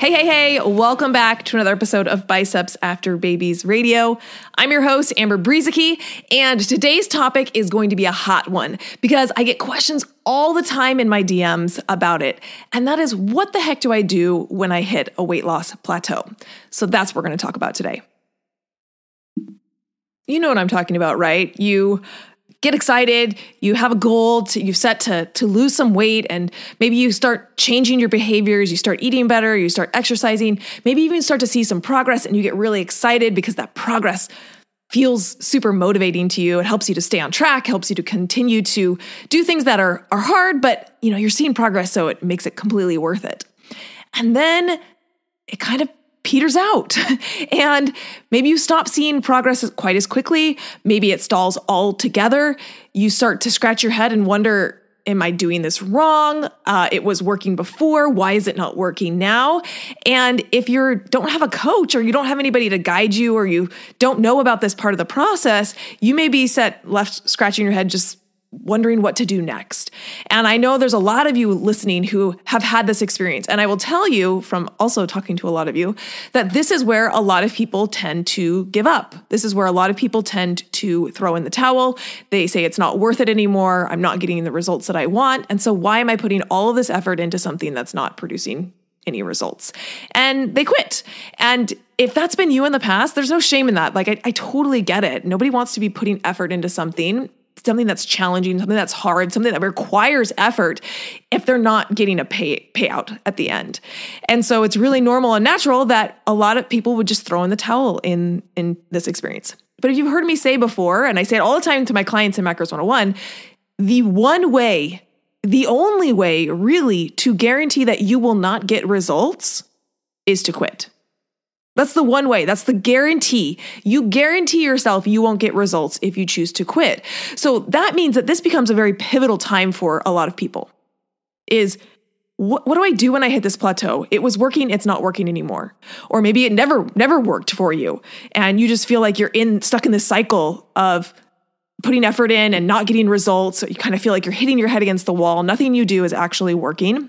Hey, hey, hey, welcome back to another episode of Biceps After Babies Radio. I'm your host, Amber Brueseke, and today's topic is going to be a hot one because I get questions all the time in my DMs about it. And that is what the heck do I do when I hit a weight loss plateau? So that's what we're going to talk about today. You know what I'm talking about, right? You get excited you have a goal to, you've set to, to lose some weight and maybe you start changing your behaviors you start eating better you start exercising maybe even start to see some progress and you get really excited because that progress feels super motivating to you. It helps you to stay on track helps you to continue to do things that are, are hard but you know you're seeing progress so it makes it completely worth it. And then it kind of peters out. and maybe you stop seeing progress quite as quickly. Maybe it stalls altogether. You start to scratch your head and wonder, Am I doing this wrong? Uh, it was working before. Why is it not working now? And if you don't have a coach or you don't have anybody to guide you or you don't know about this part of the process, you may be set left scratching your head just wondering what to do next. And I know there's a lot of you listening who have had this experience. And I will tell you from also talking to a lot of you that this is where a lot of people tend to give up. This is where a lot of people tend to throw in the towel. They say it's not worth it anymore. I'm not getting the results that I want. And so why am I putting all of this effort into something that's not producing any results? And they quit. And if that's been you in the past, there's no shame in that. Like, I, I, totally get it. Nobody wants to be putting effort into something something that's challenging, something that's hard, something that requires effort if they're not getting a pay payout at the end. And so it's really normal and natural that a lot of people would just throw in the towel in in this experience. But if you've heard me say before, and I say it all the time to my clients in Macros 101, the one way, the only way really to guarantee that you will not get results is to quit. That's the one way. That's the guarantee. You guarantee yourself you won't get results if you choose to quit. So that means that this becomes a very pivotal time for a lot of people. Is what, do I do when I hit this plateau? It was working, it's not working anymore. Or maybe it never never worked for you and you just feel like you're in stuck in this cycle of putting effort in and not getting results. You kind of feel like you're hitting your head against the wall. Nothing you do is actually working.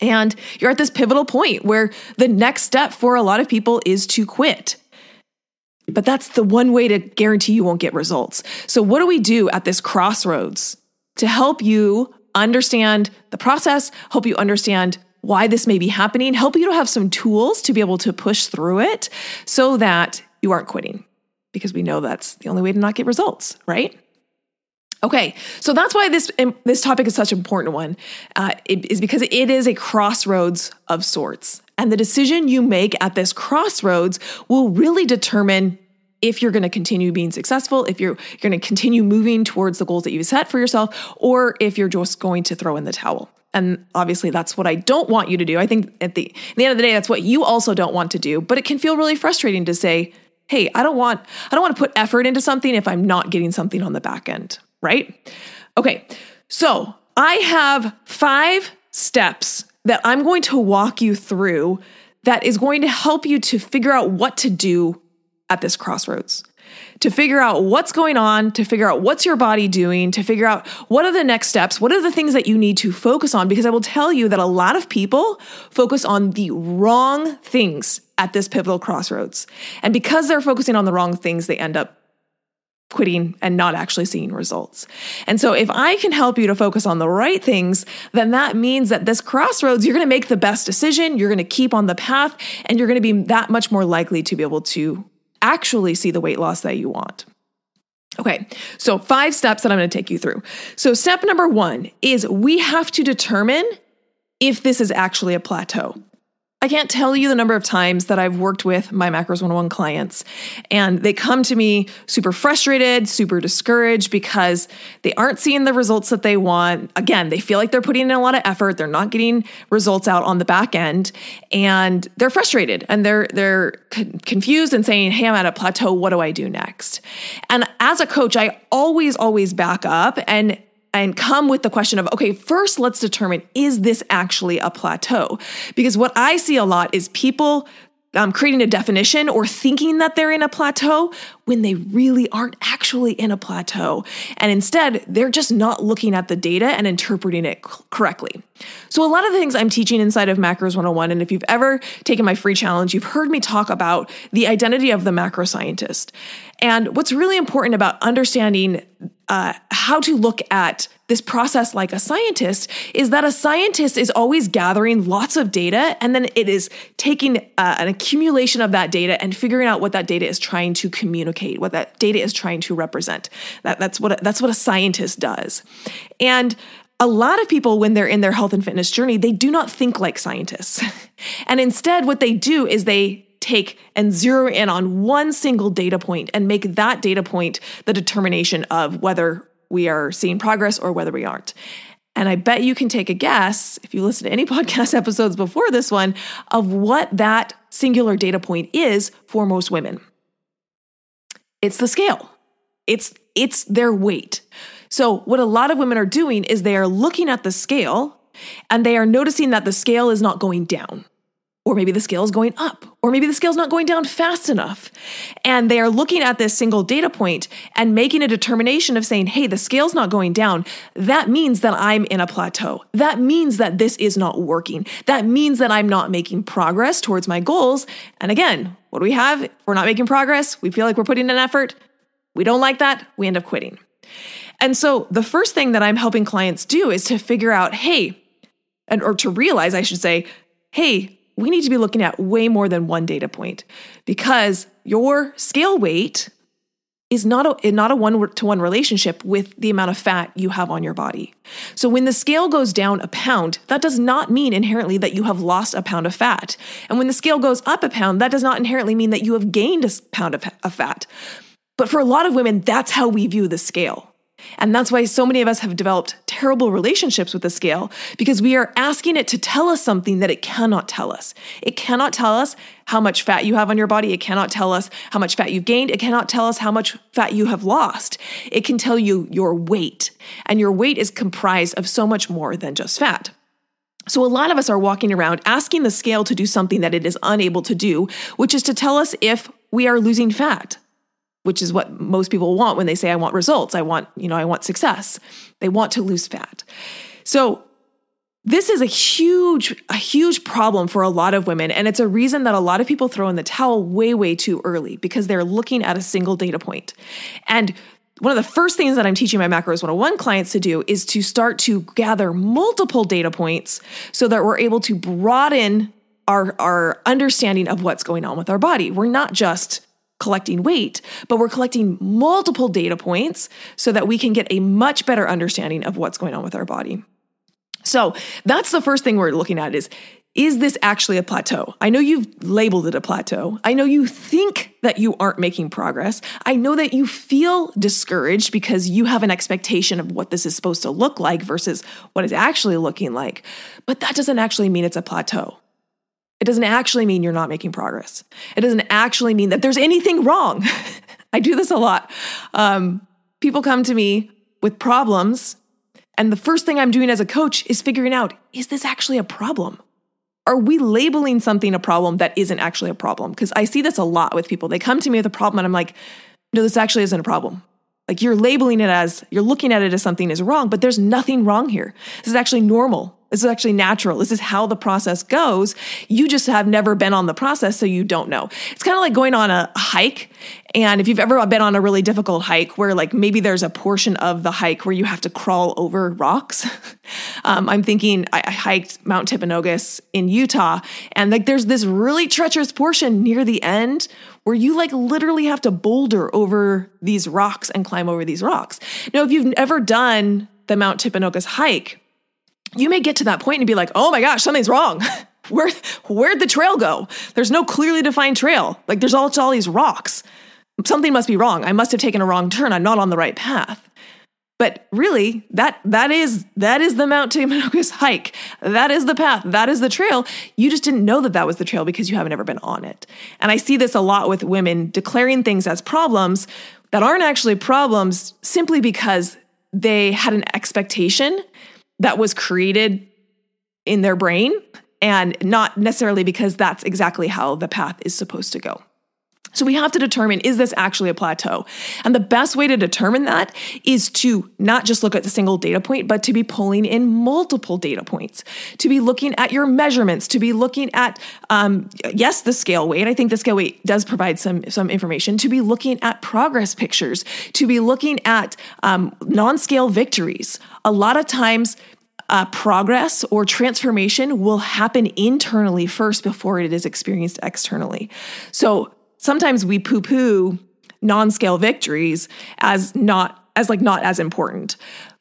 And you're at this pivotal point where the next step for a lot of people is to quit. But that's the one way to guarantee you won't get results. So, what do we do at this crossroads to help you understand the process, help you understand why this may be happening, help you to have some tools to be able to push through it so that you aren't quitting? Because we know that's the only way to not get results, right? Okay, so that's why this this topic is such an important one, uh, it, is because it is a crossroads of sorts, and the decision you make at this crossroads will really determine if you're going to continue being successful, if you're, you're going to continue moving towards the goals that you've set for yourself, or if you're just going to throw in the towel. And obviously, that's what I don't want you to do. I think at the, at the end of the day, that's what you also don't want to do. But it can feel really frustrating to say, "Hey, I don't want I don't want to put effort into something if I'm not getting something on the back end." Right? Okay, so I have five steps that I'm going to walk you through that is going to help you to figure out what to do at this crossroads. To figure out what's going on, to figure out what's your body doing, to figure out what are the next steps, what are the things that you need to focus on. Because I will tell you that a lot of people focus on the wrong things at this pivotal crossroads. And because they're focusing on the wrong things, they end up quitting and not actually seeing results. And so if I can help you to focus on the right things, then that means that this crossroads, you're going to make the best decision, you're going to keep on the path, and you're going to be that much more likely to be able to actually see the weight loss that you want. Okay, so five steps that I'm going to take you through. So, step number one is we have to determine if this is actually a plateau. I can't tell you the number of times that I've worked with my Macros 101 clients and they come to me super frustrated, super discouraged because they aren't seeing the results that they want. Again, they feel like they're putting in a lot of effort, they're not getting results out on the back end and they're frustrated and they're they're confused and saying, "Hey, I'm at a plateau, what do I do next?" And as a coach, I always always back up and and come with the question of, okay, first let's determine is this actually a plateau? Because what I see a lot is people um, creating a definition or thinking that they're in a plateau when they really aren't actually in a plateau. And instead, they're just not looking at the data and interpreting it correctly. So, a lot of the things I'm teaching inside of Macros 101, and if you've ever taken my free challenge, you've heard me talk about the identity of the macro scientist. And what's really important about understanding uh, how to look at this process like a scientist is that a scientist is always gathering lots of data and then it is taking uh, an accumulation of that data and figuring out what that data is trying to communicate, what that data is trying to represent. That, that's what that's what a scientist does. And a lot of people, when they're in their health and fitness journey, they do not think like scientists. and instead, what they do is they take and zero in on one single data point and make that data point the determination of whether we are seeing progress or whether we aren't. And I bet you can take a guess, if you listen to any podcast episodes before this one, of what that singular data point is for most women. It's the scale. It's it's their weight. So what a lot of women are doing is they are looking at the scale and they are noticing that the scale is not going down. Or maybe the scale is going up, or maybe the scale is not going down fast enough. And they are looking at this single data point and making a determination of saying, hey, the scale's not going down. That means that I'm in a plateau. That means that this is not working. That means that I'm not making progress towards my goals. And again, what do we have? If we're not making progress, we feel like we're putting in effort. We don't like that. We end up quitting. And so the first thing that I'm helping clients do is to figure out, hey, and or to realize, I should say, hey, we need to be looking at way more than one data point because your scale weight is not a not a one to one relationship with the amount of fat you have on your body. So when the scale goes down a pound, that does not mean inherently that you have lost a pound of fat. And when the scale goes up a pound, that does not inherently mean that you have gained a pound of, of fat. But for a lot of women, that's how we view the scale. And that's why so many of us have developed terrible relationships with the scale because we are asking it to tell us something that it cannot tell us. It cannot tell us how much fat you have on your body. It cannot tell us how much fat you've gained. It cannot tell us how much fat you have lost. It can tell you your weight. And your weight is comprised of so much more than just fat. So, a lot of us are walking around asking the scale to do something that it is unable to do, which is to tell us if we are losing fat which is what most people want when they say I want results. I want, you know, I want success. They want to lose fat. So this is a huge a huge problem for a lot of women and it's a reason that a lot of people throw in the towel way way too early because they're looking at a single data point. And one of the first things that I'm teaching my Macros 101 clients to do is to start to gather multiple data points so that we're able to broaden our, our understanding of what's going on with our body. We're not just collecting weight, but we're collecting multiple data points so that we can get a much better understanding of what's going on with our body. So that's the first thing we're looking at is is this actually a plateau? I know you've labeled it a plateau. I know you think that you aren't making progress. I know that you feel discouraged because you have an expectation of what this is supposed to look like versus what it's actually looking like. But that doesn't actually mean it's a plateau. It doesn't actually mean you're not making progress. It doesn't actually mean that there's anything wrong. I do this a lot. Um, people come to me with problems, and the first thing I'm doing as a coach is figuring out is this actually a problem? Are we labeling something a problem that isn't actually a problem? Because I see this a lot with people. They come to me with a problem, and I'm like, no, this actually isn't a problem. Like you're labeling it as, you're looking at it as something is wrong, but there's nothing wrong here. This is actually normal. This is actually natural. This is how the process goes. You just have never been on the process, so you don't know. It's kind of like going on a hike. And if you've ever been on a really difficult hike where, like, maybe there's a portion of the hike where you have to crawl over rocks. um, I'm thinking I, I hiked Mount Timpanogos in Utah, and like there's this really treacherous portion near the end where you like literally have to boulder over these rocks and climb over these rocks. Now, if you've ever done the Mount Timpanogos hike, you may get to that point and be like, oh my gosh, something's wrong. Where, where'd the trail go? There's no clearly defined trail. Like there's all, all these rocks. Something must be wrong. I must have taken a wrong turn. I'm not on the right path. But really, that that is that is the Mount Timpanogos hike. That is the path. That is the trail. You just didn't know that that was the trail because you haven't ever been on it. And I see this a lot with women declaring things as problems that aren't actually problems simply because they had an expectation that was created in their brain and not necessarily because that's exactly how the path is supposed to go. So we have to determine is this actually a plateau? And the best way to determine that is to not just look at the single data point, but to be pulling in multiple data points, to be looking at your measurements, to be looking at, um, yes, the scale weight. I think the scale weight does provide some, some information, to be looking at progress pictures, to be looking at um, non scale victories. A lot of times, uh, progress or transformation will happen internally first before it is experienced externally. So sometimes we poo poo non scale victories as not as like not as important.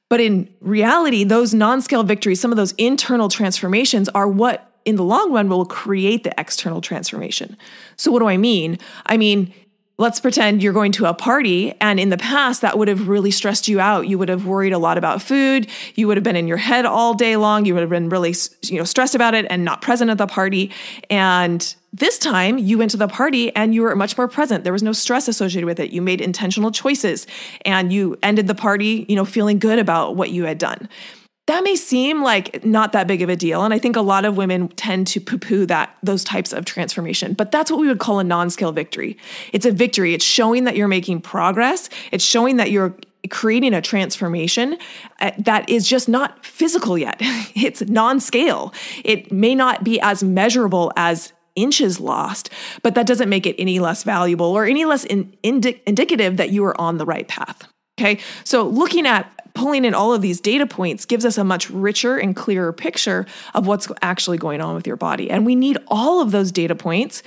But in reality, those non scale victories, some of those internal transformations are what in the long run will create the external transformation. So, what do I mean? I mean, let's pretend you're going to a party and in the past that would have really stressed you out. You would have worried a lot about food. You would have been in your head all day long. You would have been really you know stressed about it and not present at the party. And this time you went to the party and you were much more present. There was no stress associated with it. You made intentional choices and you ended the party you know feeling good about what you had done that may seem like not that big of a deal and i think a lot of women tend to poo-poo that those types of transformation but that's what we would call a non-scale victory. It's a victory. It's showing that you're making progress. It's showing that you're creating a transformation uh, that is just not physical yet. It's non-scale. It may not be as measurable as inches lost but that doesn't make it any less valuable or any less in, indi- indicative that you are on the right path. Okay, so looking at pulling in all of these data points gives us a much richer and clearer picture of what's actually going on with your body. And we need all of those data points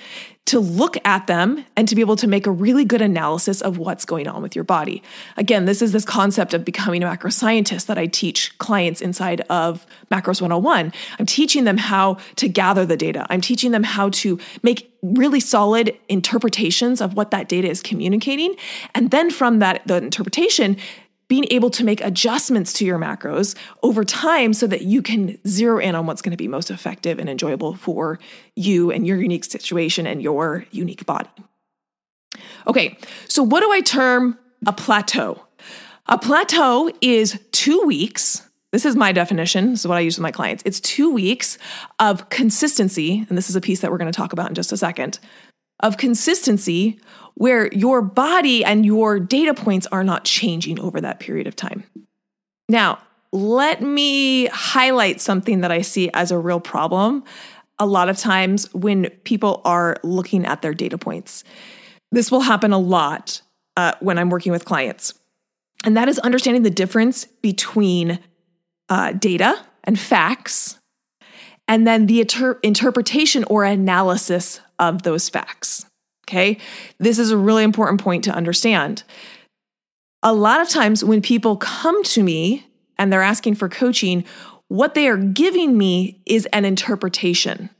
to look at them and to be able to make a really good analysis of what's going on with your body. Again, this is this concept of becoming a macro scientist that I teach clients inside of Macros 101. I'm teaching them how to gather the data. I'm teaching them how to make really solid interpretations of what that data is communicating. And then from that the interpretation, being able to make adjustments to your macros over time so that you can zero in on what's going to be most effective and enjoyable for you and your unique situation and your unique body. Okay, so what do I term a plateau? A plateau is two weeks. This is my definition. This is what I use with my clients. It's two weeks of consistency. And this is a piece that we're going to talk about in just a second of consistency where your body and your data points are not changing over that period of time. Now, let me highlight something that I see as a real problem a lot of times when people are looking at their data points. This will happen a lot uh, when I'm working with clients, and that is understanding the difference between uh, data and facts, and then the inter- interpretation or analysis of those facts. Okay. This is a really important point to understand. A lot of times when people come to me and they're asking for coaching, what they are giving me is an interpretation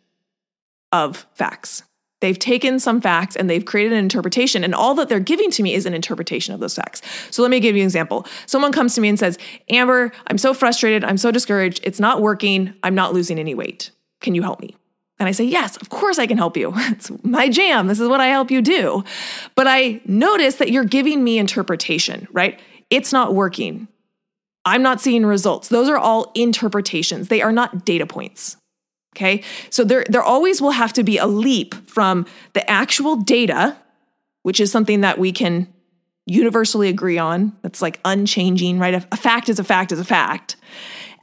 of facts. They've taken some facts and they've created an interpretation, and all that they're giving to me is an interpretation of those facts. So let me give you an example. Someone comes to me and says, Amber, I'm so frustrated. I'm so discouraged. It's not working. I'm not losing any weight. Can you help me? And I say, Yes, of course I can help you. It's my jam. This is what I help you do. But I notice that you're giving me interpretation, right? It's not working. I'm not seeing results. Those are all interpretations, they are not data points. Okay. So there, there always will have to be a leap from the actual data, which is something that we can universally agree on. That's like unchanging, right? A, fact is a fact is a fact.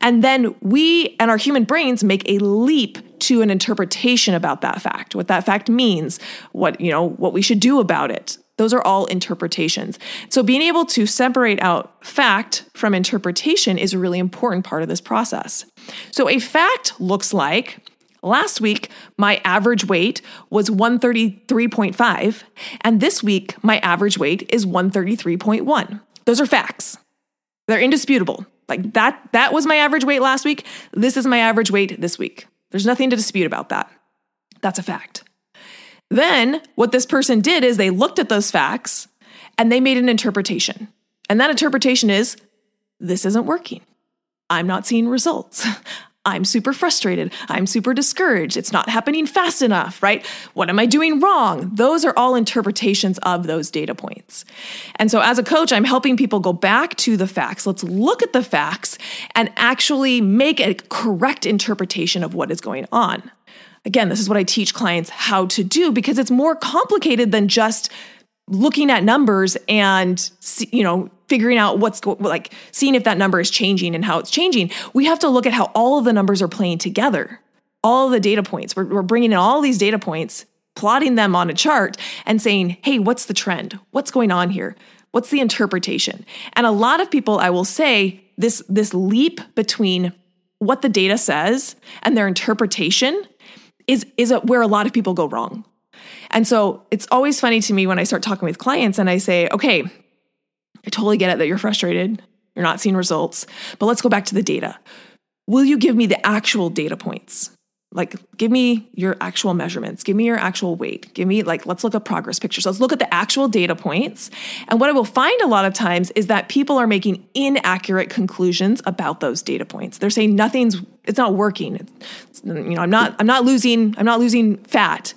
And then we and our human brains make a leap to an interpretation about that fact, what that fact means, what, you know, what we should do about it. Those are all interpretations. So being able to separate out fact from interpretation is a really important part of this process. So a fact looks like Last week, my average weight was 133.5, and this week, my average weight is 133.1. Those are facts. They're indisputable. Like that that was my average weight last week. This is my average weight this week. There's nothing to dispute about that. That's a fact. Then what this person did is they looked at those facts and they made an interpretation. And that interpretation is this isn't working. I'm not seeing results. I'm super frustrated. I'm super discouraged. It's not happening fast enough, right? What am I doing wrong? Those are all interpretations of those data points. And so, as a coach, I'm helping people go back to the facts. Let's look at the facts and actually make a correct interpretation of what is going on. Again, this is what I teach clients how to do because it's more complicated than just looking at numbers and you know figuring out what's go- like seeing if that number is changing and how it's changing we have to look at how all of the numbers are playing together. All the data points we're, we're bringing in all these data points plotting them on a chart and saying hey what's the trend? What's going on here? What's the interpretation? And a lot of people i will say this this leap between what the data says and their interpretation is is where a lot of people go wrong and so it's always funny to me when I start talking with clients and I say, okay, I totally get it that you're frustrated, you're not seeing results, but let's go back to the data. Will you give me the actual data points? Like, give me your actual measurements. Give me your actual weight. Give me, like, let's look at progress pictures. Let's look at the actual data points. And what I will find a lot of times is that people are making inaccurate conclusions about those data points. They're saying nothing's, it's not working. It's, you know, I'm not, I'm not losing, I'm not losing fat.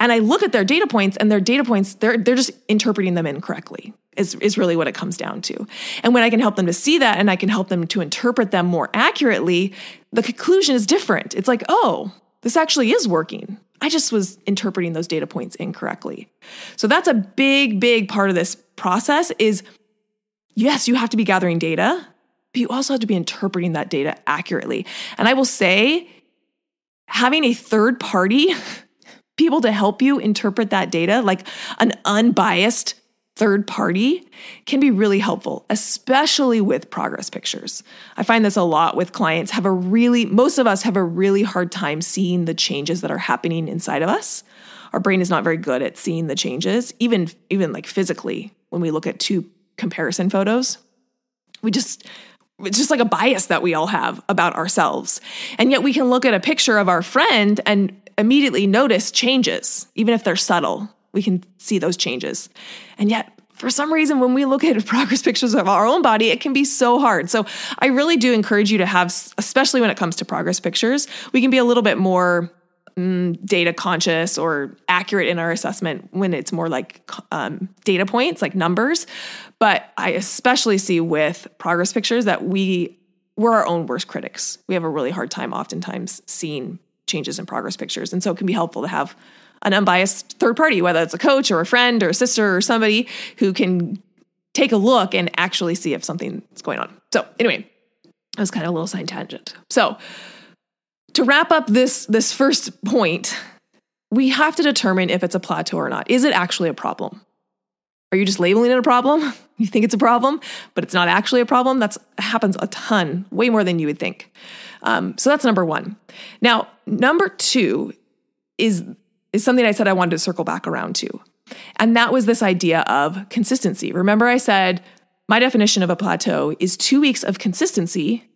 And I look at their data points and their data points, they're, they're just interpreting them incorrectly, is, is really what it comes down to. And when I can help them to see that and I can help them to interpret them more accurately, the conclusion is different. It's like, oh, this actually is working. I just was interpreting those data points incorrectly. So that's a big, big part of this process is yes, you have to be gathering data, but you also have to be interpreting that data accurately. And I will say, having a third party people to help you interpret that data, like an unbiased third party, can be really helpful, especially with progress pictures. I find this a lot with clients have a really most of us have a really hard time seeing the changes that are happening inside of us. Our brain is not very good at seeing the changes, even even like physically when we look at two comparison photos. We just it's just like a bias that we all have about ourselves. And yet we can look at a picture of our friend and immediately notice changes, even if they're subtle. We can see those changes. And yet, for some reason, when we look at progress pictures of our own body, it can be so hard. So, I really do encourage you to have, especially when it comes to progress pictures, we can be a little bit more mm, data conscious or accurate in our assessment when it's more like um, data points, like numbers. But I especially see with progress pictures that we we're our own worst critics. We have a really hard time oftentimes seeing changes in progress pictures. And so it can be helpful to have an unbiased third party, whether it's a coach or a friend or a sister or somebody who can take a look and actually see if something's going on. So, anyway, that was kind of a little side tangent. So, to wrap up this this first point, we have to determine if it's a plateau or not. Is it actually a problem? Are you just labeling it a problem? You think it's a problem, but it's not actually a problem? That happens a ton, way more than you would think. Um, so that's number one. Now, number two is is something I said I wanted to circle back around to, and that was this idea of consistency. Remember, I said my definition of a plateau is two weeks of consistency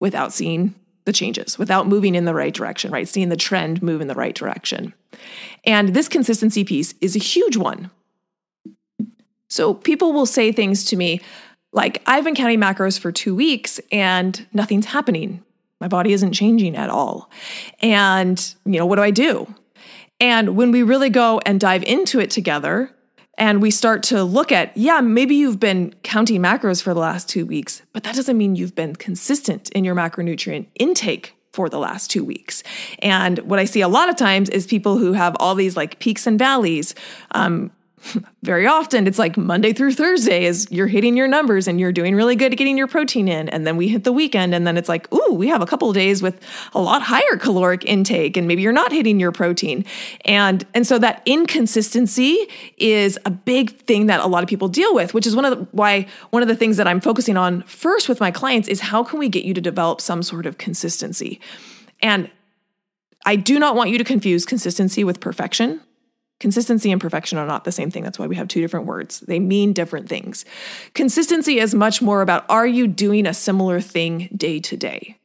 without seeing the changes, without moving in the right direction, right? Seeing the trend move in the right direction. And this consistency piece is a huge one. So people will say things to me like, I've been counting macros for two weeks and nothing's happening. My body isn't changing at all. And, you know, what do I do? And when we really go and dive into it together and we start to look at, yeah, maybe you've been counting macros for the last two weeks, but that doesn't mean you've been consistent in your macronutrient intake for the last two weeks. And what I see a lot of times is people who have all these like peaks and valleys. Um, very often it's like Monday through Thursday is you're hitting your numbers and you're doing really good at getting your protein in. And then we hit the weekend and then it's like, ooh, we have a couple days with a lot higher caloric intake and maybe you're not hitting your protein. And and so that inconsistency is a big thing that a lot of people deal with, which is one of the why one of the things that I'm focusing on first with my clients is how can we get you to develop some sort of consistency? And I do not want you to confuse consistency with perfection Consistency and perfection are not the same thing. That's why we have two different words. They mean different things. Consistency is much more about are you doing a similar thing day to day?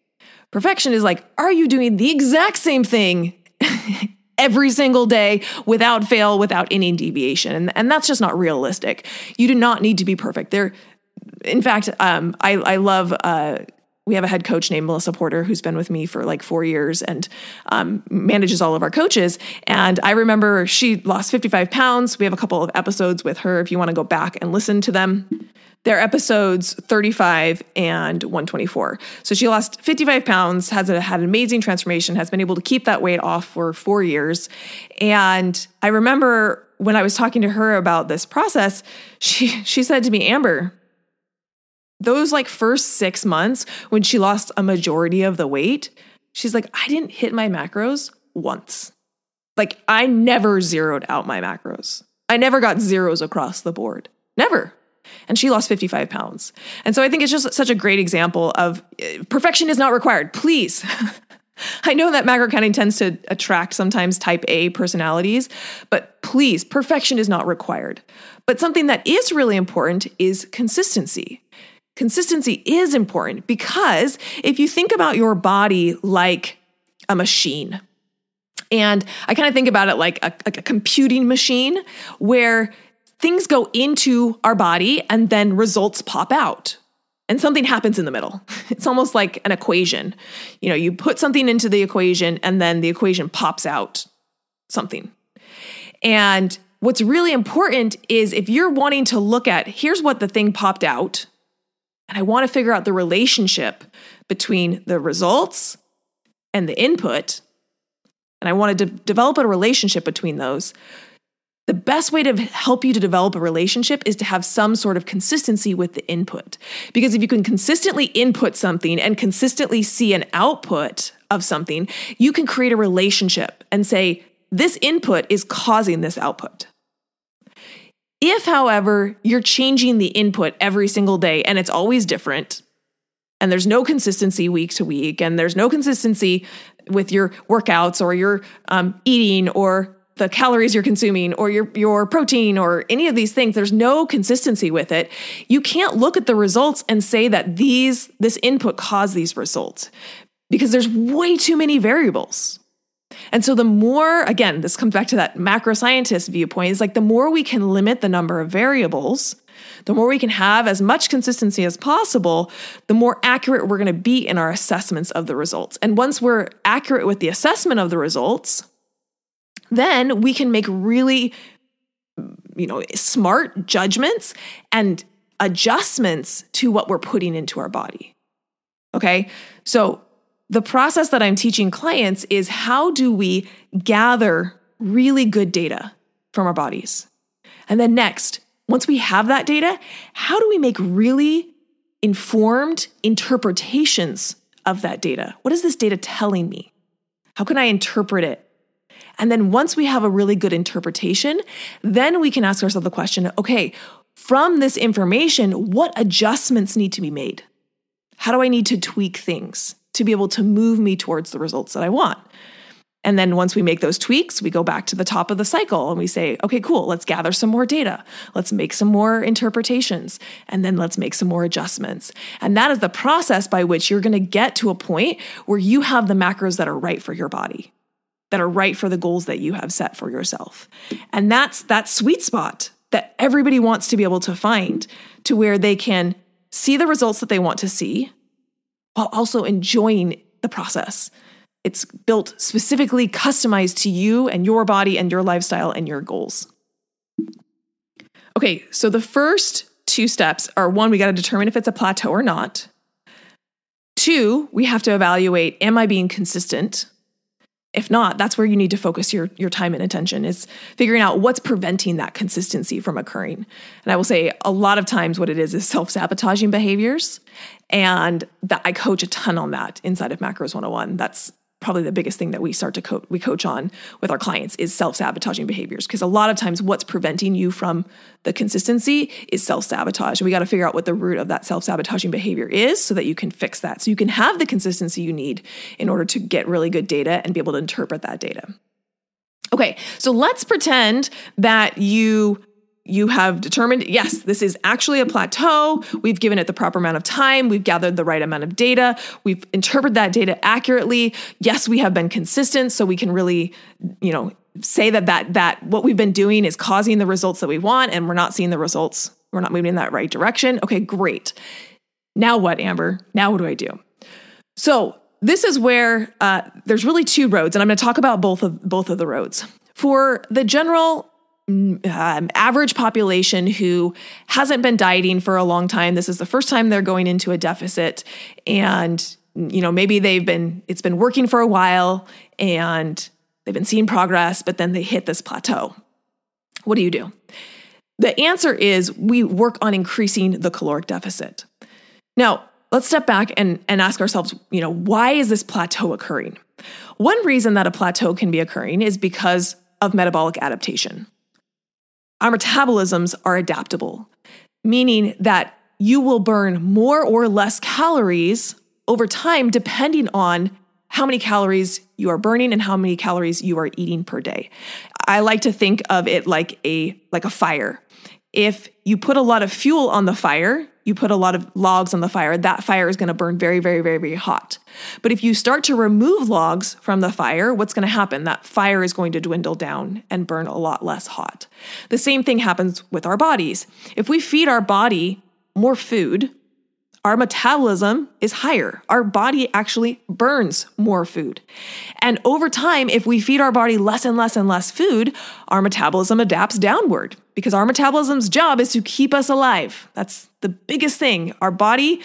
Perfection is like, are you doing the exact same thing every single day without fail, without any deviation? And, and that's just not realistic. You do not need to be perfect. There, in fact, um, I, I love uh, we have a head coach named Melissa Porter who's been with me for like four years and um, manages all of our coaches. And I remember she lost 55 pounds. We have a couple of episodes with her if you want to go back and listen to them. They're episodes 35 and 124. So she lost 55 pounds, has a, had an amazing transformation, has been able to keep that weight off for four years. And I remember when I was talking to her about this process, she she said to me, Amber, those like first six months when she lost a majority of the weight, she's like, I didn't hit my macros once. Like, I never zeroed out my macros. I never got zeros across the board. Never. And she lost 55 pounds. And so I think it's just such a great example of uh, perfection is not required. Please. I know that macro counting tends to attract sometimes type A personalities, but please, perfection is not required. But something that is really important is consistency. Consistency is important because if you think about your body like a machine, and I kind of think about it like a, like a computing machine where things go into our body and then results pop out and something happens in the middle. It's almost like an equation. You know, you put something into the equation and then the equation pops out something. And what's really important is if you're wanting to look at here's what the thing popped out and I want to figure out the relationship between the results and the input. And I want to de- develop a relationship between those. The best way to help you to develop a relationship is to have some sort of consistency with the input. Because if you can consistently input something and consistently see an output of something, you can create a relationship and say, this input is causing this output. If, however, you're changing the input every single day and it's always different, and there's no consistency week to week, and there's no consistency with your workouts or your um, eating or the calories you're consuming or your your protein or any of these things there's no consistency with it you can't look at the results and say that these this input caused these results because there's way too many variables and so the more, again, this comes back to that macro scientist viewpoint, is like the more we can limit the number of variables, the more we can have as much consistency as possible, the more accurate we're going to be in our assessments of the results. And once we're accurate with the assessment of the results, then we can make really you know smart judgments and adjustments to what we're putting into our body. Okay? So the process that I'm teaching clients is how do we gather really good data from our bodies? And then next, once we have that data, how do we make really informed interpretations of that data? What is this data telling me? How can I interpret it? And then once we have a really good interpretation, then we can ask ourselves the question okay, from this information, what adjustments need to be made? How do I need to tweak things? To be able to move me towards the results that I want. And then once we make those tweaks, we go back to the top of the cycle and we say, okay, cool, let's gather some more data. Let's make some more interpretations. And then let's make some more adjustments. And that is the process by which you're going to get to a point where you have the macros that are right for your body, that are right for the goals that you have set for yourself. And that's that sweet spot that everybody wants to be able to find to where they can see the results that they want to see while also enjoying the process. It's built specifically customized to you and your body and your lifestyle and your goals. Okay, so the first two steps are one, we got to determine if it's a plateau or not. Two, we have to evaluate am I being consistent? If not, that's where you need to focus your, your time and attention is figuring out what's preventing that consistency from occurring. And I will say a lot of times what it is is self-sabotaging behaviors. And that I coach a ton on that inside of Macros 101. That's probably the biggest thing that we start to coach we coach on with our clients is self-sabotaging behaviors. Because a lot of times what's preventing you from the consistency is self-sabotage and we got to figure out what the root of that self-sabotaging behavior is so that you can fix that. So you can have the consistency you need in order to get really good data and be able to interpret that data. Okay, so let's pretend that you you have determined yes this is actually a plateau. We've given it the proper amount of time. We've gathered the right amount of data. We've interpreted that data accurately. Yes we have been consistent so we can really you know say that that that what we've been doing is causing the results that we want and we're not seeing the results. We're not moving in that right direction. Okay great. Now what amber? Now what do i do? So this is where uh, there's really two roads and i'm going to talk about both of both of the roads. For the general um, average population who hasn't been dieting for a long time. This is the first time they're going into a deficit, and you know maybe they've been it's been working for a while and they've been seeing progress, but then they hit this plateau. What do you do? The answer is we work on increasing the caloric deficit. Now, let's step back and, and ask ourselves, you know, why is this plateau occurring? One reason that a plateau can be occurring is because of metabolic adaptation. Our metabolisms are adaptable, meaning that you will burn more or less calories over time depending on how many calories you are burning and how many calories you are eating per day. I like to think of it like a like a fire. If you put a lot of fuel on the fire, you put a lot of logs on the fire, that fire is going to burn very, very, very, very hot. But if you start to remove logs from the fire, what's going to happen? That fire is going to dwindle down and burn a lot less hot. The same thing happens with our bodies. If we feed our body more food, our metabolism is higher. Our body actually burns more food. And over time, if we feed our body less and less and less food, our metabolism adapts downward because our metabolism's job is to keep us alive. That's the biggest thing. Our body,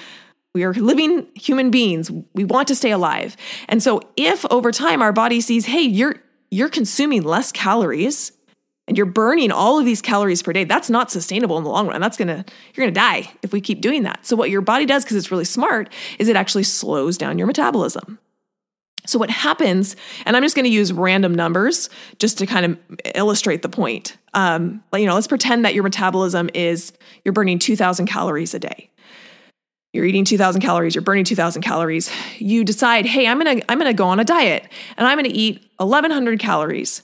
we are living human beings. We want to stay alive. And so if over time our body sees, hey, you're you're consuming less calories, and you're burning all of these calories per day, that's not sustainable in the long run. That's gonna, you're gonna die if we keep doing that. So, what your body does, because it's really smart, is it actually slows down your metabolism. So, what happens, and I'm just gonna use random numbers just to kind of illustrate the point. Um, you know, let's pretend that your metabolism is you're burning 2,000 calories a day. You're eating 2000 calories, you're burning 2000 calories. You decide, "Hey, I'm going to I'm going to go on a diet and I'm going to eat 1100 calories."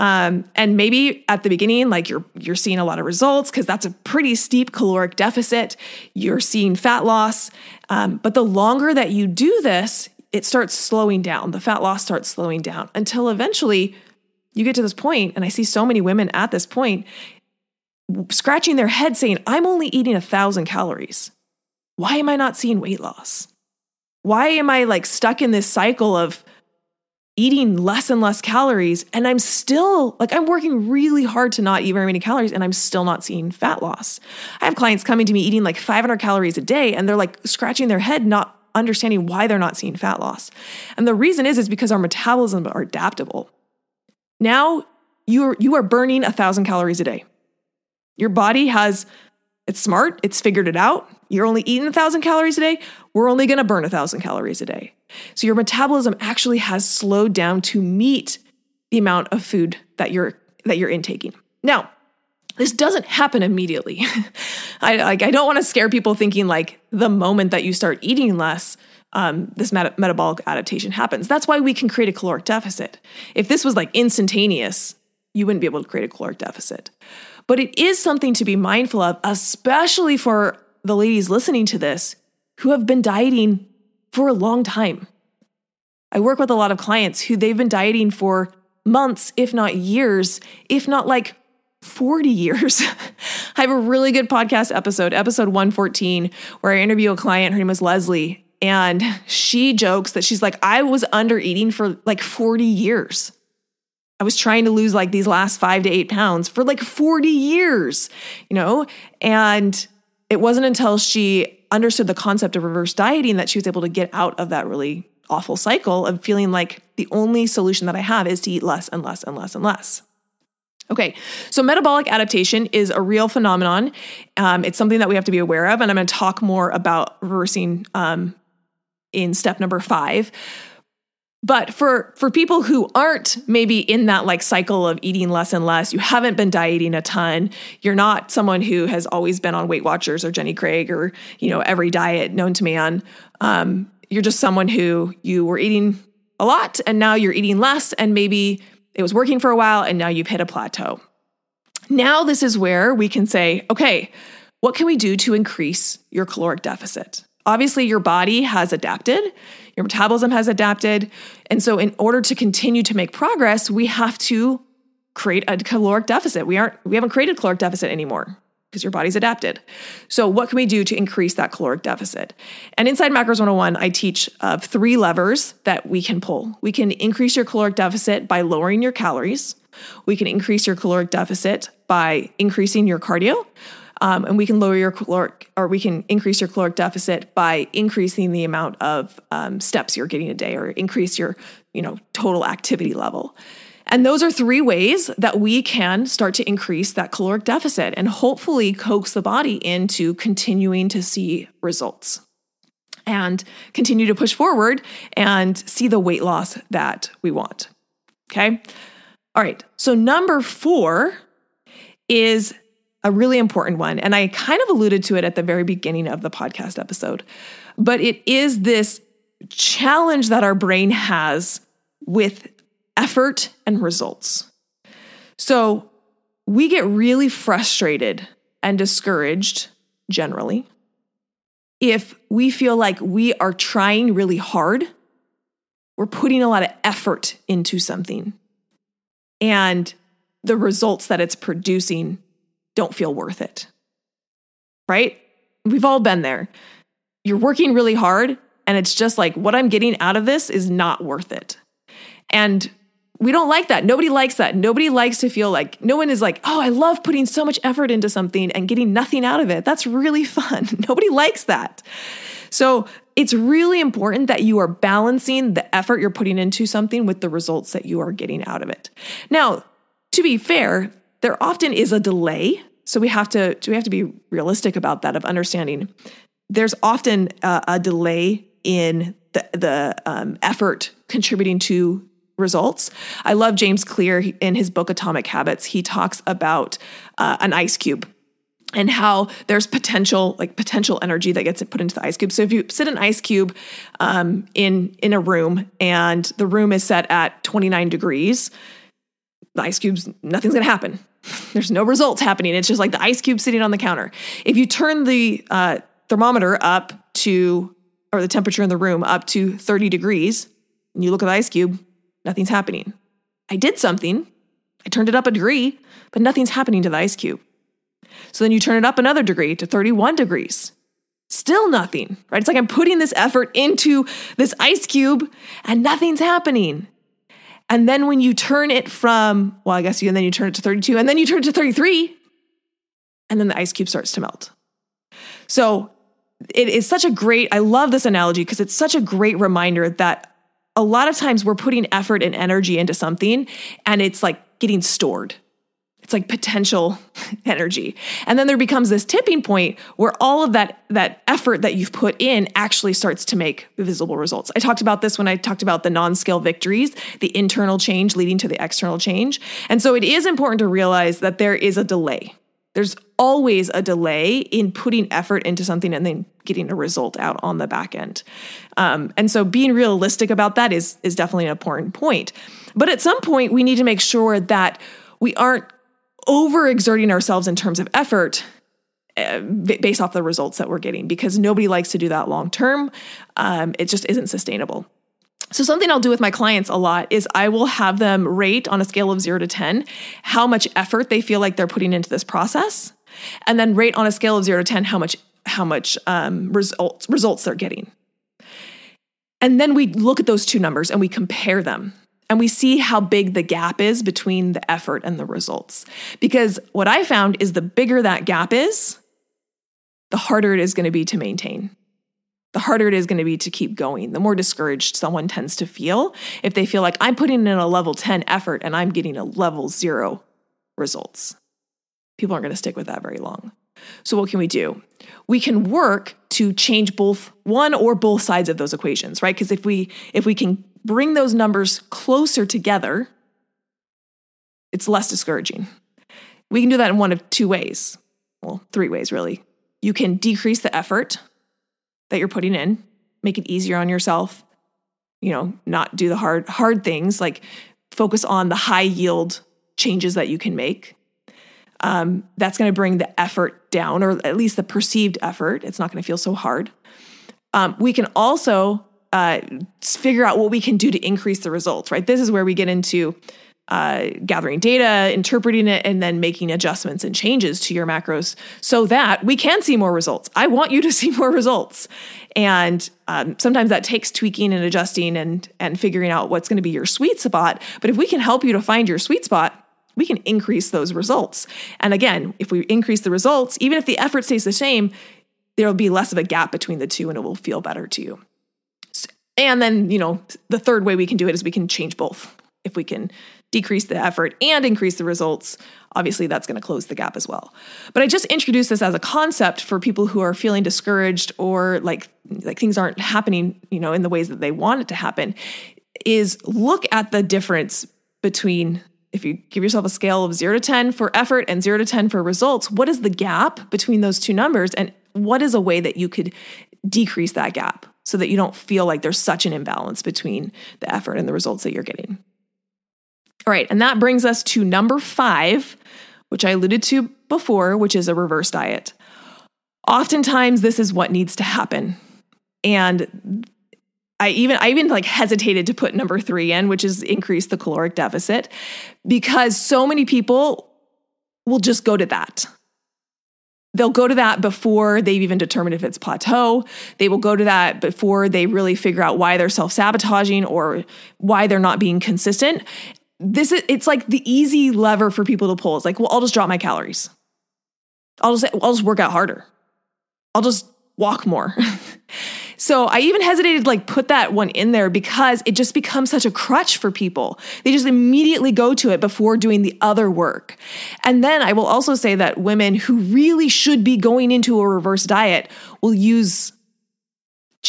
Um, and maybe at the beginning, like you're you're seeing a lot of results because that's a pretty steep caloric deficit. You're seeing fat loss, um, but the longer that you do this, it starts slowing down. The fat loss starts slowing down until eventually you get to this point, and I see so many women at this point scratching their head saying, "I'm only eating a thousand calories. Why am I not seeing weight loss? Why am I like stuck in this cycle of?" eating less and less calories and I'm still like I'm working really hard to not eat very many calories and I'm still not seeing fat loss. I have clients coming to me eating like 500 calories a day and they're like scratching their head not understanding why they're not seeing fat loss. And the reason is is because our metabolism are adaptable. Now you're you are burning a 1000 calories a day. Your body has it's smart, it's figured it out. You're only eating a thousand calories a day. We're only going to burn a thousand calories a day. So your metabolism actually has slowed down to meet the amount of food that you're that you're intaking. Now, this doesn't happen immediately. I like I don't want to scare people thinking like the moment that you start eating less, um, this met- metabolic adaptation happens. That's why we can create a caloric deficit. If this was like instantaneous, you wouldn't be able to create a caloric deficit. But it is something to be mindful of, especially for the ladies listening to this who have been dieting for a long time. I work with a lot of clients who they've been dieting for months, if not years, if not like 40 years. I have a really good podcast episode, episode 114, where I interview a client. Her name is Leslie. And she jokes that she's like, I was under eating for like 40 years. I was trying to lose like these last five to eight pounds for like 40 years, you know? And it wasn't until she understood the concept of reverse dieting that she was able to get out of that really awful cycle of feeling like the only solution that I have is to eat less and less and less and less. Okay, so metabolic adaptation is a real phenomenon. Um, it's something that we have to be aware of, and I'm going to talk more about reversing um, in step number five. But for for people who aren't maybe in that like cycle of eating less and less, you haven't been dieting a ton, you're not someone who has always been on Weight Watchers or Jenny Craig or you know every diet known to man. Um, you're just someone who you were eating a lot and now you're eating less and maybe it was working for a while and now you've hit a plateau. Now, this is where we can say, okay, what can we do to increase your caloric deficit? Obviously, your body has adapted, your metabolism has adapted. And so, in order to continue to make progress, we have to create a caloric deficit. We aren't, we haven't created caloric deficit anymore because your body's adapted. So, what can we do to increase that caloric deficit? And inside Macros 101, I teach of three levers that we can pull. We can increase your caloric deficit by lowering your calories. We can increase your caloric deficit by increasing your cardio. Um, and we can lower your caloric, or we can increase your caloric deficit by increasing the amount of um, steps you're getting a day, or increase your, you know, total activity level. And those are three ways that we can start to increase that caloric deficit and hopefully coax the body into continuing to see results and continue to push forward and see the weight loss that we want. Okay. All right. So, number four is a really important one. And I kind of alluded to it at the very beginning of the podcast episode, but it is this challenge that our brain has with effort and results. So we get really frustrated and discouraged generally if we feel like we are trying really hard, we're putting a lot of effort into something, and the results that it's producing don't feel worth it. Right? We've all been there. You're working really hard, and it's just like what I'm getting out of this is not worth it. And we don't like that. Nobody likes that. Nobody likes to feel like, no one is like, oh, I love putting so much effort into something and getting nothing out of it. That's really fun. Nobody likes that. So it's really important that you are balancing the effort you're putting into something with the results that you are getting out of it. Now, to be fair, there often is a delay. So we have to we have to be realistic about that of understanding. There's often a, a delay in the the um, effort contributing to results. I love James Clear in his book Atomic Habits. He talks about uh, an ice cube and how there's potential like potential energy that gets put into the ice cube so if you sit an ice cube um, in in a room and the room is set at 29 degrees the ice cubes nothing's going to happen there's no results happening it's just like the ice cube sitting on the counter if you turn the uh, thermometer up to or the temperature in the room up to 30 degrees and you look at the ice cube nothing's happening. I did something, I turned it up a degree, but nothing's happening to the ice cube. So then you turn it up another degree to 31 degrees. Still nothing, right? It's like I'm putting this effort into this ice cube and nothing's happening. And then when you turn it from, well, I guess you, and then you turn it to 32, and then you turn it to 33, and then the ice cube starts to melt. So it is such a great, I love this analogy because it's such a great reminder that a lot of times we're putting effort and energy into something and it's like getting stored. It's like potential energy. And then there becomes this tipping point where all of that that effort that you've put in actually starts to make visible results. I talked about this when I talked about the non-scale victories, the internal change leading to the external change. And so it is important to realize that there is a delay. There's always a delay in putting effort into something and then getting a result out on the back end. Um, and so being realistic about that is, is definitely an important point. But at some point, we need to make sure that we aren't overexerting ourselves in terms of effort uh, based off the results that we're getting because nobody likes to do that long term. Um, it just isn't sustainable. So, something I'll do with my clients a lot is I will have them rate on a scale of zero to 10 how much effort they feel like they're putting into this process, and then rate on a scale of zero to 10 how much, how much um, results, results they're getting. And then we look at those two numbers and we compare them and we see how big the gap is between the effort and the results. Because what I found is the bigger that gap is, the harder it is going to be to maintain the harder it is going to be to keep going, the more discouraged someone tends to feel if they feel like I'm putting in a level 10 effort and I'm getting a level zero results. People aren't going to stick with that very long. So, what can we do? We can work to change both one or both sides of those equations, right? Because if we if we can bring those numbers closer together, it's less discouraging. We can do that in one of two ways. Well, three ways really. You can decrease the effort that you're putting in, make it easier on yourself. You know, not do the hard hard things like focus on the high yield changes that you can make. Um, that's going to bring the effort down, or at least the perceived effort. It's not going to feel so hard. Um, we can also uh, figure out what we can do to increase the results, right? This is where we get into uh, gathering data, interpreting it, and then making adjustments and changes to your macros so that we can see more results. I want you to see more results. And um, sometimes that takes tweaking and adjusting and, and figuring out what's going to be your sweet spot. But if we can help you to find your sweet spot, we can increase those results. And again, if we increase the results, even if the effort stays the same, there'll be less of a gap between the two and it will feel better to you. And then, you know, the third way we can do it is we can change both. If we can decrease the effort and increase the results, obviously that's going to close the gap as well. But I just introduced this as a concept for people who are feeling discouraged or like like things aren't happening, you know, in the ways that they want it to happen is look at the difference between if you give yourself a scale of 0 to 10 for effort and 0 to 10 for results, what is the gap between those two numbers and what is a way that you could decrease that gap so that you don't feel like there's such an imbalance between the effort and the results that you're getting? All right, and that brings us to number five, which I alluded to before, which is a reverse diet. Oftentimes, this is what needs to happen. And I even I even like hesitated to put number 3 in, which is increase the caloric deficit because so many people will just go to that. They'll go to that before they've even determined if it's plateau. They will go to that before they really figure out why they're self-sabotaging or why they're not being consistent this is it's like the easy lever for people to pull. It's like, well, I'll just drop my calories. I'll just I'll just work out harder. I'll just walk more. so I even hesitated to like put that one in there because it just becomes such a crutch for people. They just immediately go to it before doing the other work. And then I will also say that women who really should be going into a reverse diet will use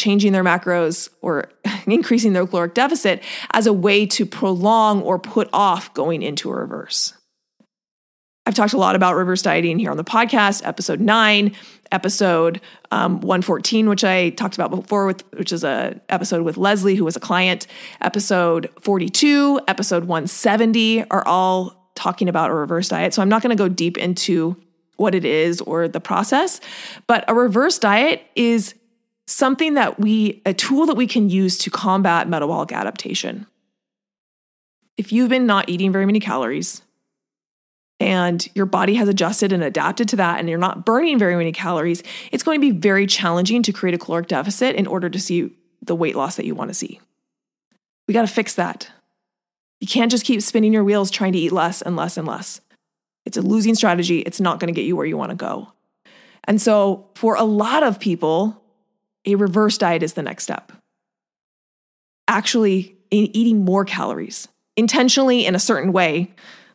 changing their macros or increasing their caloric deficit as a way to prolong or put off going into a reverse. I've talked a lot about reverse dieting here on the podcast, episode nine, episode um, 114, which I talked about before, with, which is a episode with Leslie, who was a client. Episode 42, episode 170 are all talking about a reverse diet. So I'm not going to go deep into what it is or the process, but a reverse diet is something that we, a tool that we can use to combat metabolic adaptation. If you've been not eating very many calories and your body has adjusted and adapted to that, and you're not burning very many calories, it's going to be very challenging to create a caloric deficit in order to see the weight loss that you want to see. We got to fix that. You can't just keep spinning your wheels trying to eat less and less and less. It's a losing strategy. It's not going to get you where you want to go. And so, for a lot of people, a reverse diet is the next step. Actually, in eating more calories intentionally in a certain way.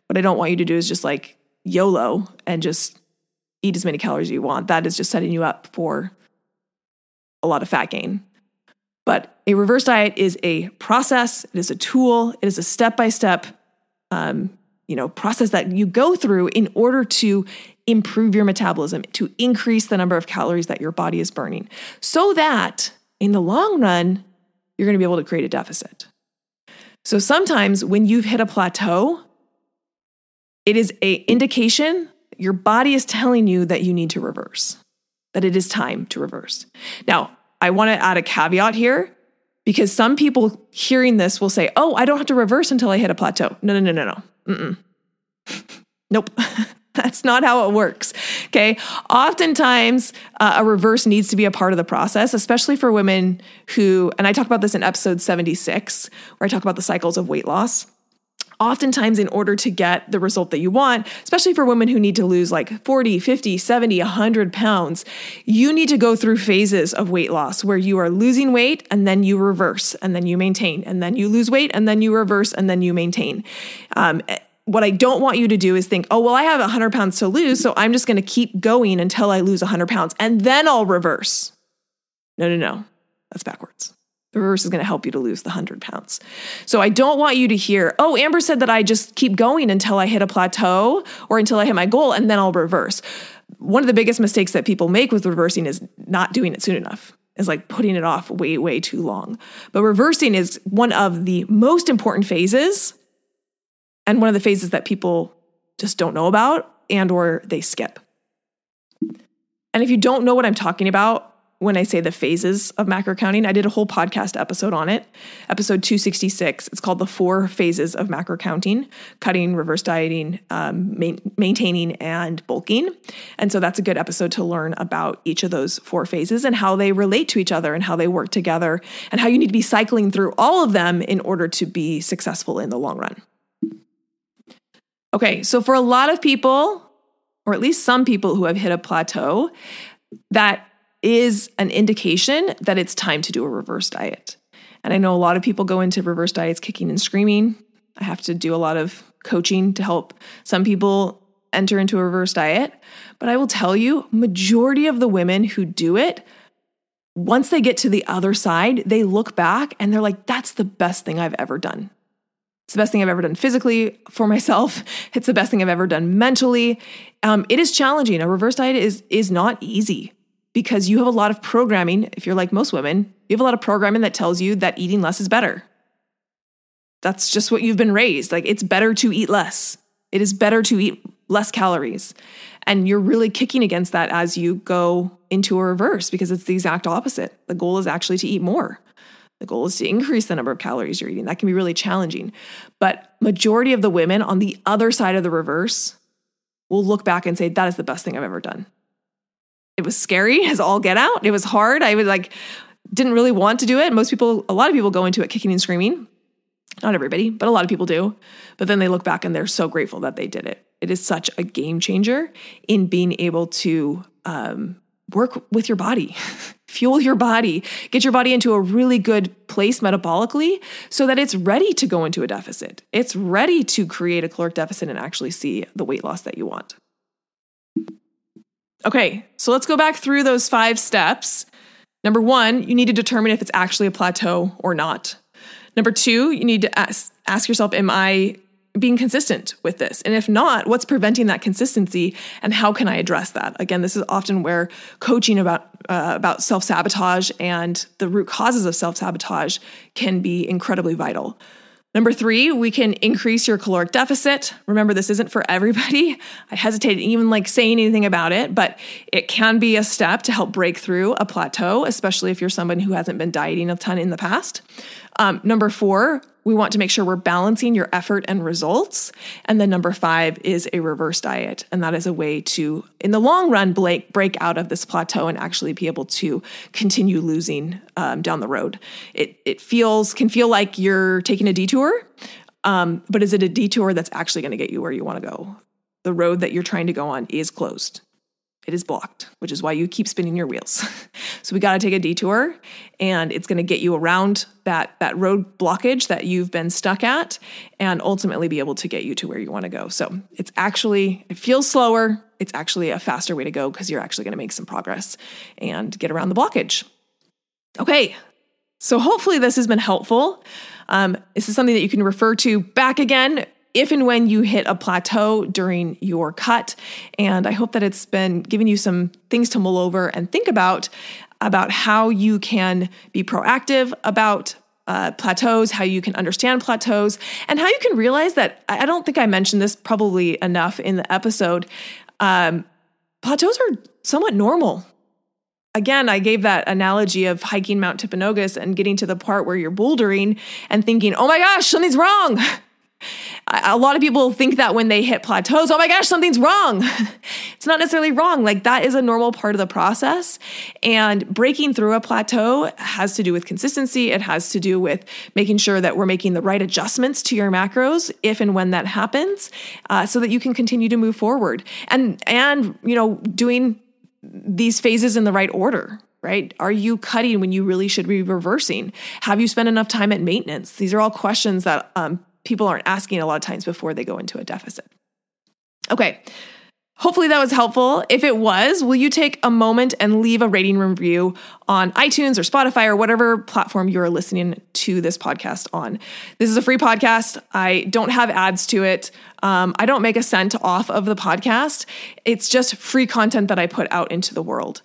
What I don't want you to do is just like YOLO and just eat as many calories as you want. That is just setting you up for a lot of fat gain. But a reverse diet is a process, it is a tool, it is a step by step you know process that you go through in order to improve your metabolism, to increase the number of calories that your body is burning, so that in the long run, you're going to be able to create a deficit. So sometimes when you've hit a plateau, it is a indication your body is telling you that you need to reverse, that it is time to reverse. Now, I want to add a caveat here because some people hearing this will say, "Oh, I don't have to reverse until I hit a plateau." No, no, no, no, no. Mm-mm. nope. That's not how it works. Okay. Oftentimes, uh, a reverse needs to be a part of the process, especially for women who, and I talk about this in episode 76, where I talk about the cycles of weight loss. Oftentimes, in order to get the result that you want, especially for women who need to lose like 40, 50, 70, 100 pounds, you need to go through phases of weight loss where you are losing weight and then you reverse and then you maintain, and then you lose weight and then you reverse and then you maintain. Um, what I don't want you to do is think, oh, well, I have 100 pounds to lose, so I'm just going to keep going until I lose 100 pounds and then I'll reverse. No, no, no. That's backwards. The reverse is going to help you to lose the 100 pounds. So I don't want you to hear, oh, Amber said that I just keep going until I hit a plateau or until I hit my goal and then I'll reverse. One of the biggest mistakes that people make with reversing is not doing it soon enough is like putting it off way, way too long. But reversing is one of the most important phases and one of the phases that people just don't know about and or they skip. And if you don't know what I'm talking about when I say the phases of macro counting, I did a whole podcast episode on it, episode 266. It's called The Four Phases of Macro Counting Cutting, Reverse Dieting, um, ma- Maintaining, and Bulking. And so that's a good episode to learn about each of those four phases and how they relate to each other and how they work together and how you need to be cycling through all of them in order to be successful in the long run. Okay, so for a lot of people, or at least some people who have hit a plateau, that is an indication that it's time to do a reverse diet. And I know a lot of people go into reverse diets kicking and screaming. I have to do a lot of coaching to help some people enter into a reverse diet, but I will tell you, majority of the women who do it once they get to the other side, they look back and they're like, that's the best thing I've ever done. It's the best thing I've ever done physically for myself. It's the best thing I've ever done mentally. Um, it is challenging. A reverse diet is is not easy because you have a lot of programming. If you're like most women, you have a lot of programming that tells you that eating less is better. That's just what you've been raised. Like it's better to eat less. It is better to eat less calories. And you're really kicking against that as you go into a reverse because it's the exact opposite. The goal is actually to eat more. The goal is to increase the number of calories you're eating. That can be really challenging. But majority of the women on the other side of the reverse will look back and say, that is the best thing I've ever done. It was scary as all get out. It was hard. I was like, didn't really want to do it. Most people, a lot of people go into it kicking and screaming. Not everybody, but a lot of people do. But then they look back and they're so grateful that they did it. It is such a game changer in being able to um, work with your body, fuel your body, get your body into a really good place metabolically so that it's ready to go into a deficit. It's ready to create a caloric deficit and actually see the weight loss that you want. Okay, so let's go back through those five steps. Number one, you need to determine if it's actually a plateau or not. Number two, you need to ask, ask yourself, Am I being consistent with this? And if not, what's preventing that consistency and how can I address that? Again, this is often where coaching about uh, about self-sabotage and the root causes of self-sabotage can be incredibly vital. Number three, we can increase your caloric deficit. Remember, this isn't for everybody. I hesitate even like saying anything about it, but it can be a step to help break through a plateau, especially if you're someone who hasn't been dieting a ton in the past. Um, number four, we want to make sure we're balancing your effort and results. And then number five is a reverse diet. And that is a way to, in the long run, break, break out of this plateau and actually be able to continue losing um, down the road. It, it feels, can feel like you're taking a detour, um, but is it a detour that's actually going to get you where you want to go? The road that you're trying to go on is closed it is blocked, which is why you keep spinning your wheels. so we got to take a detour and it's going to get you around that that road blockage that you've been stuck at and ultimately be able to get you to where you want to go. So it's actually it feels slower, it's actually a faster way to go because you're actually going to make some progress and get around the blockage. Okay. So hopefully this has been helpful. Um, this is something that you can refer to back again if and when you hit a plateau during your cut. And I hope that it's been giving you some things to mull over and think about about how you can be proactive about uh, plateaus, how you can understand plateaus, and how you can realize that I don't think I mentioned this probably enough in the episode. Um, plateaus are somewhat normal. Again, I gave that analogy of hiking Mount Timpanogos and getting to the part where you're bouldering and thinking, oh my gosh, something's wrong. a lot of people think that when they hit plateaus, oh my gosh, something's wrong. it's not necessarily wrong. Like that is a normal part of the process. And breaking through a plateau has to do with consistency. It has to do with making sure that we're making the right adjustments to your macros if and when that happens, uh, so that you can continue to move forward. And and you know doing these phases in the right order right? Are you cutting when you really should be reversing? Have you spent enough time at maintenance? These are all questions that um, people aren't asking a lot of times before they go into a deficit. Okay. Hopefully that was helpful. If it was, will you take a moment and leave a rating review on iTunes or Spotify or whatever platform you're listening to this podcast on? This is a free podcast. I don't have ads to it. Um, I don't make a cent off of the podcast. It's just free content that I put out into the world.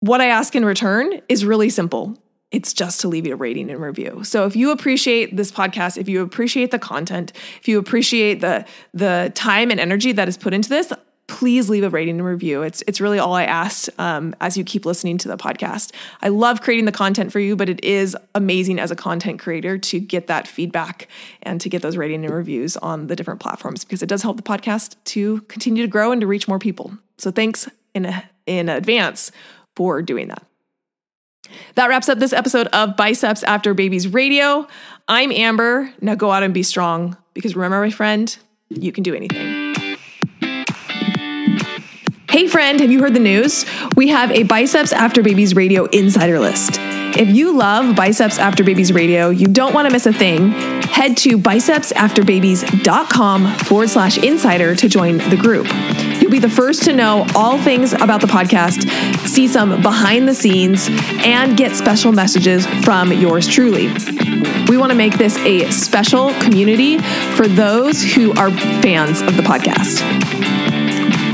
What I ask in return is really simple it's just to leave you a rating and review. So if you appreciate this podcast, if you appreciate the content, if you appreciate the the time and energy that is put into this, please leave a rating and review. It's it's really all I asked um, as you keep listening to the podcast. I love creating the content for you, but it is amazing as a content creator to get that feedback and to get those rating and reviews on the different platforms because it does help the podcast to continue to grow and to reach more people. So thanks in in advance for doing that. That wraps up this episode of Biceps After Babies Radio. I'm Amber. Now go out and be strong because remember, my friend, you can do anything. Hey, friend, have you heard the news? We have a Biceps After Babies Radio insider list. If you love Biceps After Babies Radio, you don't want to miss a thing, head to bicepsafterbabies.com forward slash insider to join the group. You'll be the first to know all things about the podcast, see some behind the scenes, and get special messages from yours truly. We want to make this a special community for those who are fans of the podcast.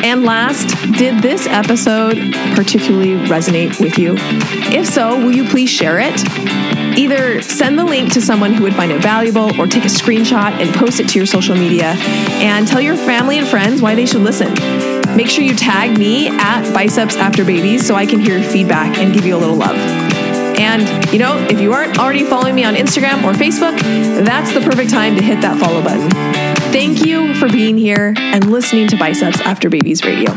And last, did this episode particularly resonate with you? If so, will you please share it? Either send the link to someone who would find it valuable or take a screenshot and post it to your social media and tell your family and friends why they should listen. Make sure you tag me at Biceps After Babies so I can hear your feedback and give you a little love. And, you know, if you aren't already following me on Instagram or Facebook, that's the perfect time to hit that follow button. Thank you for being here and listening to Biceps After Babies Radio.